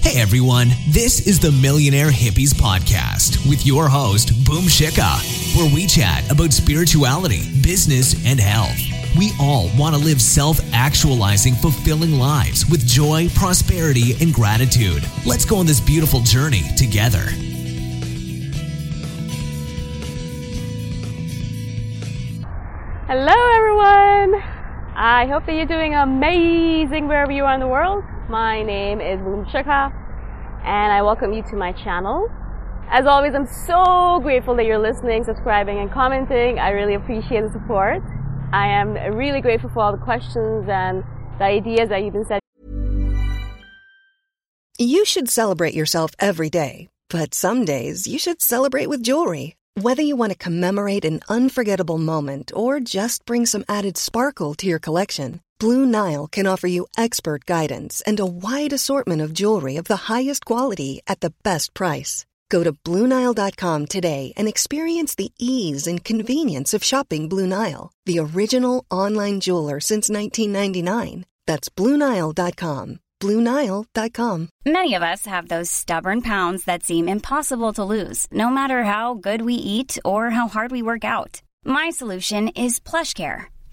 Hey everyone, this is the Millionaire Hippies Podcast with your host, Boom Shikha, where we chat about spirituality, business, and health. We all want to live self actualizing, fulfilling lives with joy, prosperity, and gratitude. Let's go on this beautiful journey together. Hello, everyone. I hope that you're doing amazing wherever you are in the world. My name is Boom Shikha, and I welcome you to my channel. As always, I'm so grateful that you're listening, subscribing, and commenting. I really appreciate the support. I am really grateful for all the questions and the ideas that you've been sending. You should celebrate yourself every day, but some days you should celebrate with jewelry. Whether you want to commemorate an unforgettable moment or just bring some added sparkle to your collection, Blue Nile can offer you expert guidance and a wide assortment of jewelry of the highest quality at the best price. Go to BlueNile.com today and experience the ease and convenience of shopping Blue Nile, the original online jeweler since 1999. That's BlueNile.com. BlueNile.com. Many of us have those stubborn pounds that seem impossible to lose, no matter how good we eat or how hard we work out. My solution is PlushCare.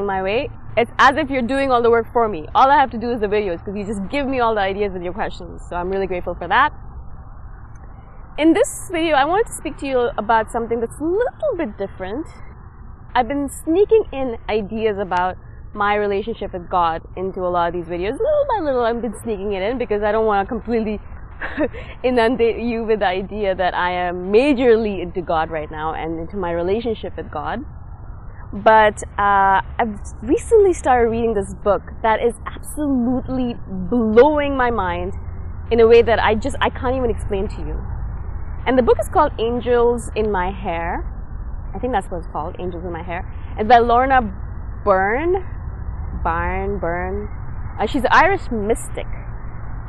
My way, it's as if you're doing all the work for me. All I have to do is the videos because you just give me all the ideas with your questions. So I'm really grateful for that. In this video, I wanted to speak to you about something that's a little bit different I've been sneaking in ideas about my relationship with God into a lot of these videos. Little by little, I've been sneaking it in because I don't want to completely inundate you with the idea that I am majorly into God right now and into my relationship with God. But uh, I've recently started reading this book that is absolutely blowing my mind in a way that I just I can't even explain to you. And the book is called Angels in My Hair I think that's what it's called, Angels in My Hair. It's by Lorna Byrne. Byrne, Byrne. Uh, she's an Irish mystic.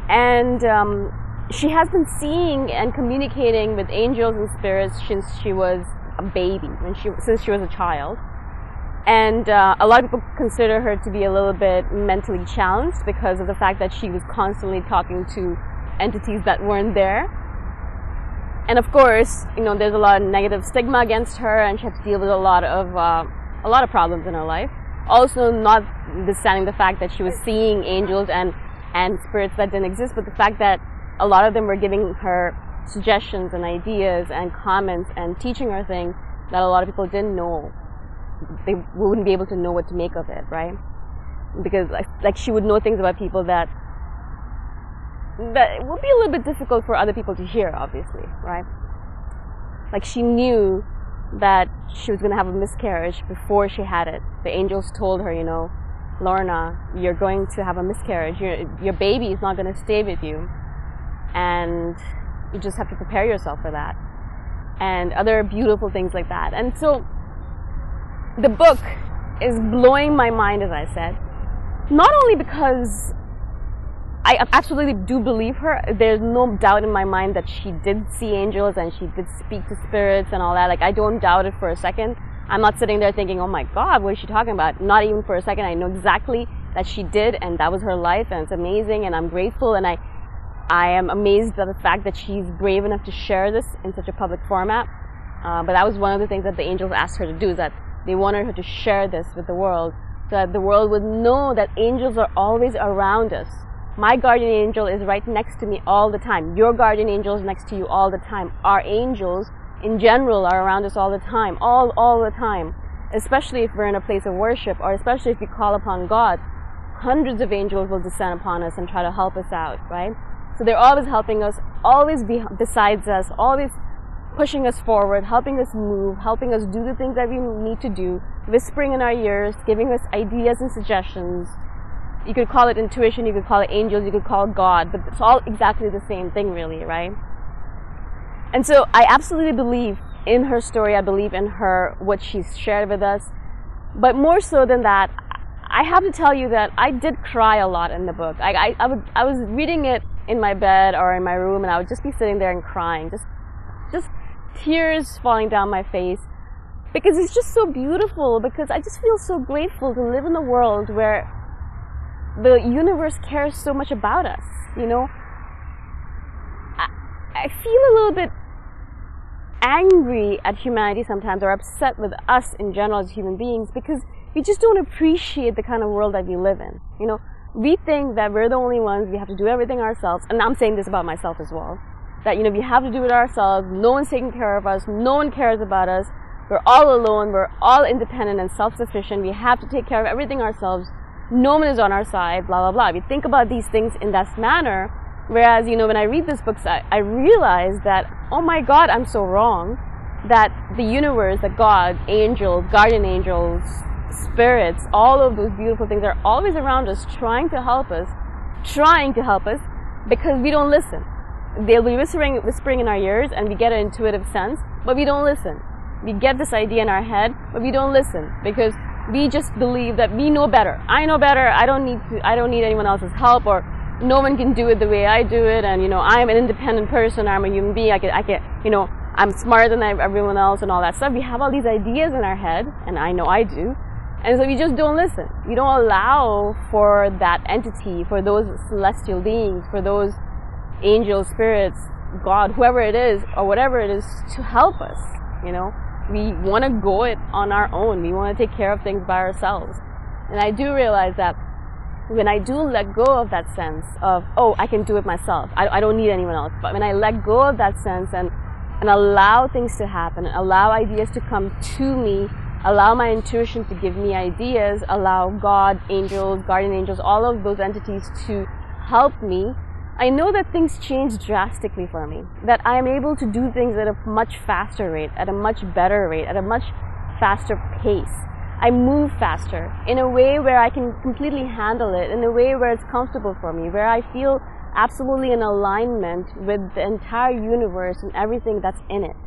And um, she has been seeing and communicating with angels and spirits since she was a baby, when she since she was a child. And uh, a lot of people consider her to be a little bit mentally challenged because of the fact that she was constantly talking to entities that weren't there. And of course, you know, there's a lot of negative stigma against her, and she has to deal with a lot of uh, a lot of problems in her life. Also, not understanding the fact that she was seeing angels and and spirits that didn't exist, but the fact that a lot of them were giving her suggestions and ideas and comments and teaching her things that a lot of people didn't know. They wouldn't be able to know what to make of it, right? Because like, like she would know things about people that that would be a little bit difficult for other people to hear, obviously, right? Like she knew that she was going to have a miscarriage before she had it. The angels told her, you know, Lorna, you're going to have a miscarriage. Your, your baby is not going to stay with you. And you just have to prepare yourself for that. And other beautiful things like that. And so the book is blowing my mind, as I said. Not only because I absolutely do believe her. There's no doubt in my mind that she did see angels and she did speak to spirits and all that. Like, I don't doubt it for a second. I'm not sitting there thinking, oh my God, what is she talking about? Not even for a second. I know exactly that she did and that was her life and it's amazing and I'm grateful and I, I am amazed at the fact that she's brave enough to share this in such a public format. Uh, but that was one of the things that the angels asked her to do is that they wanted her to share this with the world so that the world would know that angels are always around us my guardian angel is right next to me all the time. Your guardian angel is next to you all the time. Our angels, in general, are around us all the time. All, all the time. Especially if we're in a place of worship, or especially if we call upon God. Hundreds of angels will descend upon us and try to help us out, right? So they're always helping us, always be besides us, always pushing us forward, helping us move, helping us do the things that we need to do, whispering in our ears, giving us ideas and suggestions, you could call it intuition, you could call it angels, you could call it God, but it's all exactly the same thing, really, right? And so I absolutely believe in her story. I believe in her, what she's shared with us. But more so than that, I have to tell you that I did cry a lot in the book. I, I, I, would, I was reading it in my bed or in my room and I would just be sitting there and crying. Just, just tears falling down my face because it's just so beautiful because I just feel so grateful to live in a world where the universe cares so much about us, you know? I, I feel a little bit angry at humanity sometimes or upset with us in general as human beings because we just don't appreciate the kind of world that we live in. You know, we think that we're the only ones, we have to do everything ourselves, and I'm saying this about myself as well. That, you know, we have to do it ourselves, no one's taking care of us, no one cares about us, we're all alone, we're all independent and self-sufficient, we have to take care of everything ourselves, no one is on our side, blah, blah, blah. We think about these things in that manner. Whereas, you know, when I read this book, I, I realize that, oh my God, I'm so wrong. That the universe, that God, angels, guardian angels, spirits, all of those beautiful things are always around us, trying to help us, trying to help us, because we don't listen. They'll be whispering, whispering in our ears, and we get an intuitive sense, but we don't listen. We get this idea in our head, but we don't listen because we just believe that we know better. I know better. I don't need to, I don't need anyone else's help or no one can do it the way I do it. And, you know, I'm an independent person. I'm a human being. I can, I can, you know, I'm smarter than everyone else and all that stuff. We have all these ideas in our head and I know I do. And so we just don't listen. We don't allow for that entity, for those celestial beings, for those angel spirits, God, whoever it is, or whatever it is, to help us, you know? we want to go it on our own. We want to take care of things by ourselves. And I do realize that when I do let go of that sense of, oh, I can do it myself. I, I don't need anyone else. But when I let go of that sense and, and allow things to happen, allow ideas to come to me, allow my intuition to give me ideas, allow God, angels, guardian angels, all of those entities to help me I know that things change drastically for me, that I am able to do things at a much faster rate, at a much better rate, at a much faster pace. I move faster in a way where I can completely handle it, in a way where it's comfortable for me, where I feel absolutely in alignment with the entire universe and everything that's in it.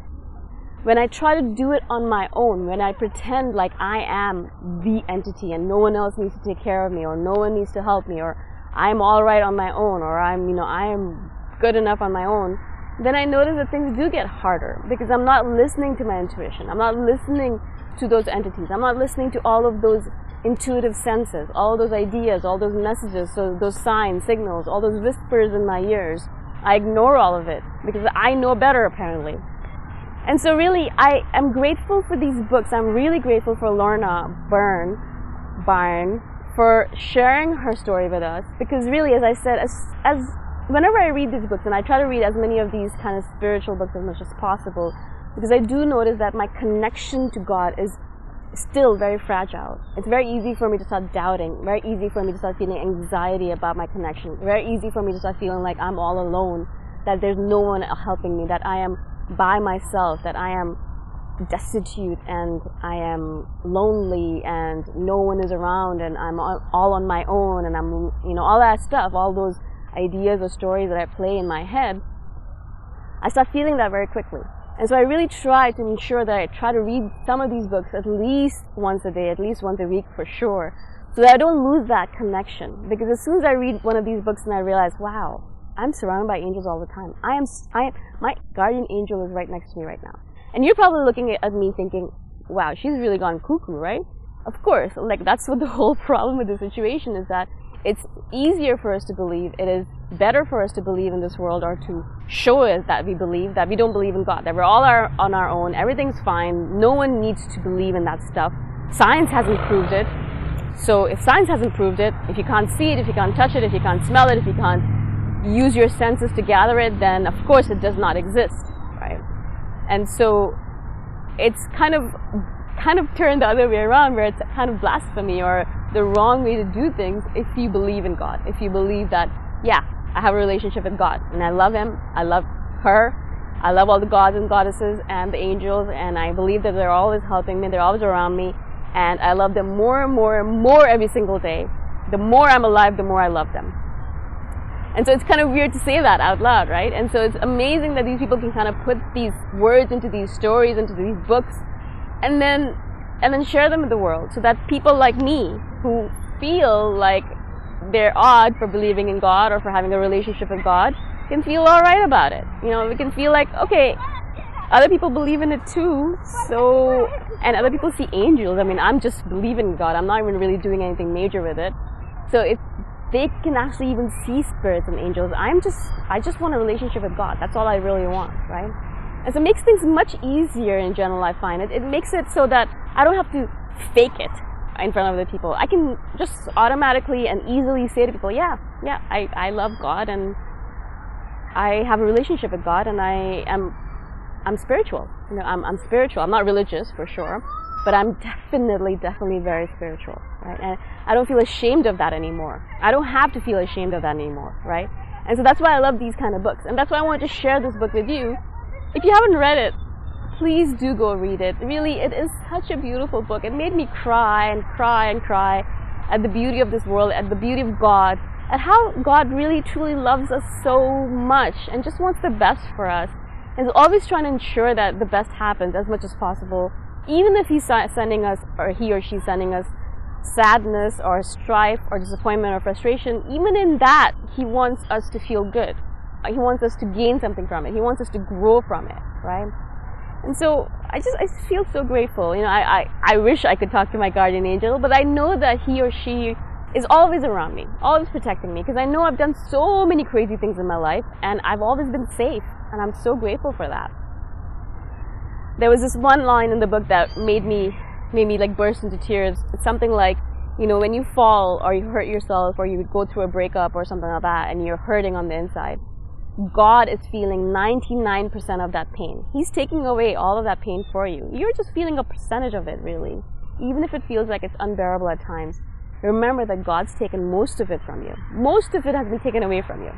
When I try to do it on my own, when I pretend like I am the entity and no one else needs to take care of me or no one needs to help me or I'm all right on my own or I'm, you know, I am good enough on my own, then I notice that things do get harder because I'm not listening to my intuition. I'm not listening to those entities. I'm not listening to all of those intuitive senses, all those ideas, all those messages, so those signs, signals, all those whispers in my ears. I ignore all of it because I know better apparently. And so really I am grateful for these books. I'm really grateful for Lorna Byrne, Byrne for sharing her story with us because really as I said as as whenever I read these books and I try to read as many of these kind of spiritual books as much as possible because I do notice that my connection to God is still very fragile. It's very easy for me to start doubting, very easy for me to start feeling anxiety about my connection, very easy for me to start feeling like I'm all alone, that there's no one helping me, that I am by myself, that I am destitute and I am lonely and no one is around and I'm all on my own and I'm, you know, all that stuff, all those ideas or stories that I play in my head, I start feeling that very quickly. And so I really try to ensure that I try to read some of these books at least once a day, at least once a week for sure, so that I don't lose that connection. Because as soon as I read one of these books and I realize, wow, I'm surrounded by angels all the time. I am, I my guardian angel is right next to me right now. And you're probably looking at me thinking, wow, she's really gone cuckoo, right? Of course, like that's what the whole problem with the situation is that it's easier for us to believe. It is better for us to believe in this world or to show us that we believe that we don't believe in God, that we're all our, on our own, everything's fine, no one needs to believe in that stuff. Science hasn't proved it. So if science hasn't proved it, if you can't see it, if you can't touch it, if you can't smell it, if you can't use your senses to gather it, then of course it does not exist? And so it's kind of kind of turned the other way around where it's kind of blasphemy or the wrong way to do things if you believe in God. If you believe that, yeah, I have a relationship with God and I love Him, I love her, I love all the gods and goddesses and the angels, and I believe that they're always helping me, they're always around me, and I love them more and more and more every single day. The more I'm alive, the more I love them. And so it's kind of weird to say that out loud, right? And so it's amazing that these people can kind of put these words into these stories, into these books, and then and then share them with the world so that people like me who feel like they're odd for believing in God or for having a relationship with God can feel all right about it. You know, we can feel like, okay, other people believe in it too, so, and other people see angels. I mean, I'm just believing in God. I'm not even really doing anything major with it. So if they can actually even see spirits and angels, I'm just, I just want a relationship with God. That's all I really want, right? And so it makes things much easier in general, I find it. It makes it so that I don't have to fake it in front of other people. I can just automatically and easily say to people, yeah, yeah, I, I love God and I have a relationship with God and I am I'm spiritual. You know, I'm, I'm spiritual. I'm not religious for sure, but I'm definitely, definitely very spiritual, right? And I don't feel ashamed of that anymore. I don't have to feel ashamed of that anymore, right? And so that's why I love these kind of books. And that's why I wanted to share this book with you. If you haven't read it, please do go read it. Really, it is such a beautiful book. It made me cry and cry and cry at the beauty of this world, at the beauty of God, at how God really truly loves us so much and just wants the best for us. And is always trying to ensure that the best happens as much as possible, even if He's sending us, or He or she's sending us sadness or strife or disappointment or frustration, even in that, He wants us to feel good. He wants us to gain something from it. He wants us to grow from it, right? And so I just I feel so grateful. You know, I, I, I wish I could talk to my guardian angel, but I know that he or she is always around me, always protecting me, because I know I've done so many crazy things in my life and I've always been safe, and I'm so grateful for that. There was this one line in the book that made me made me like burst into tears. It's something like, you know, when you fall or you hurt yourself or you go through a breakup or something like that and you're hurting on the inside, God is feeling 99% of that pain. He's taking away all of that pain for you. You're just feeling a percentage of it, really. Even if it feels like it's unbearable at times, remember that God's taken most of it from you. Most of it has been taken away from you.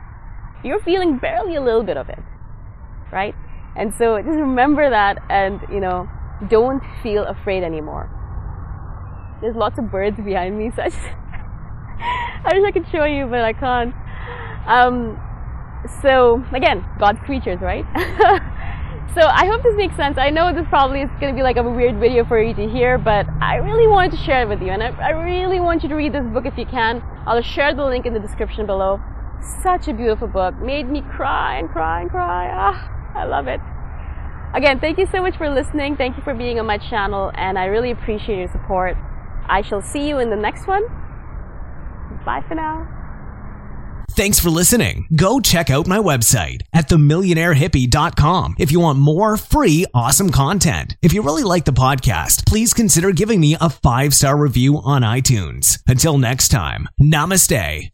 You're feeling barely a little bit of it, right? And so just remember that and, you know, don't feel afraid anymore. There's lots of birds behind me, so I, just I wish I could show you, but I can't. Um, so again, God's creatures, right? so I hope this makes sense. I know this probably is going to be like a weird video for you to hear, but I really wanted to share it with you, and I, I really want you to read this book if you can. I'll share the link in the description below. Such a beautiful book. Made me cry and cry and cry. Ah, I love it. Again, thank you so much for listening. Thank you for being on my channel, and I really appreciate your support. I shall see you in the next one. Bye for now. Thanks for listening. Go check out my website at themillionairehippie.com if you want more free, awesome content. If you really like the podcast, please consider giving me a five star review on iTunes. Until next time, namaste.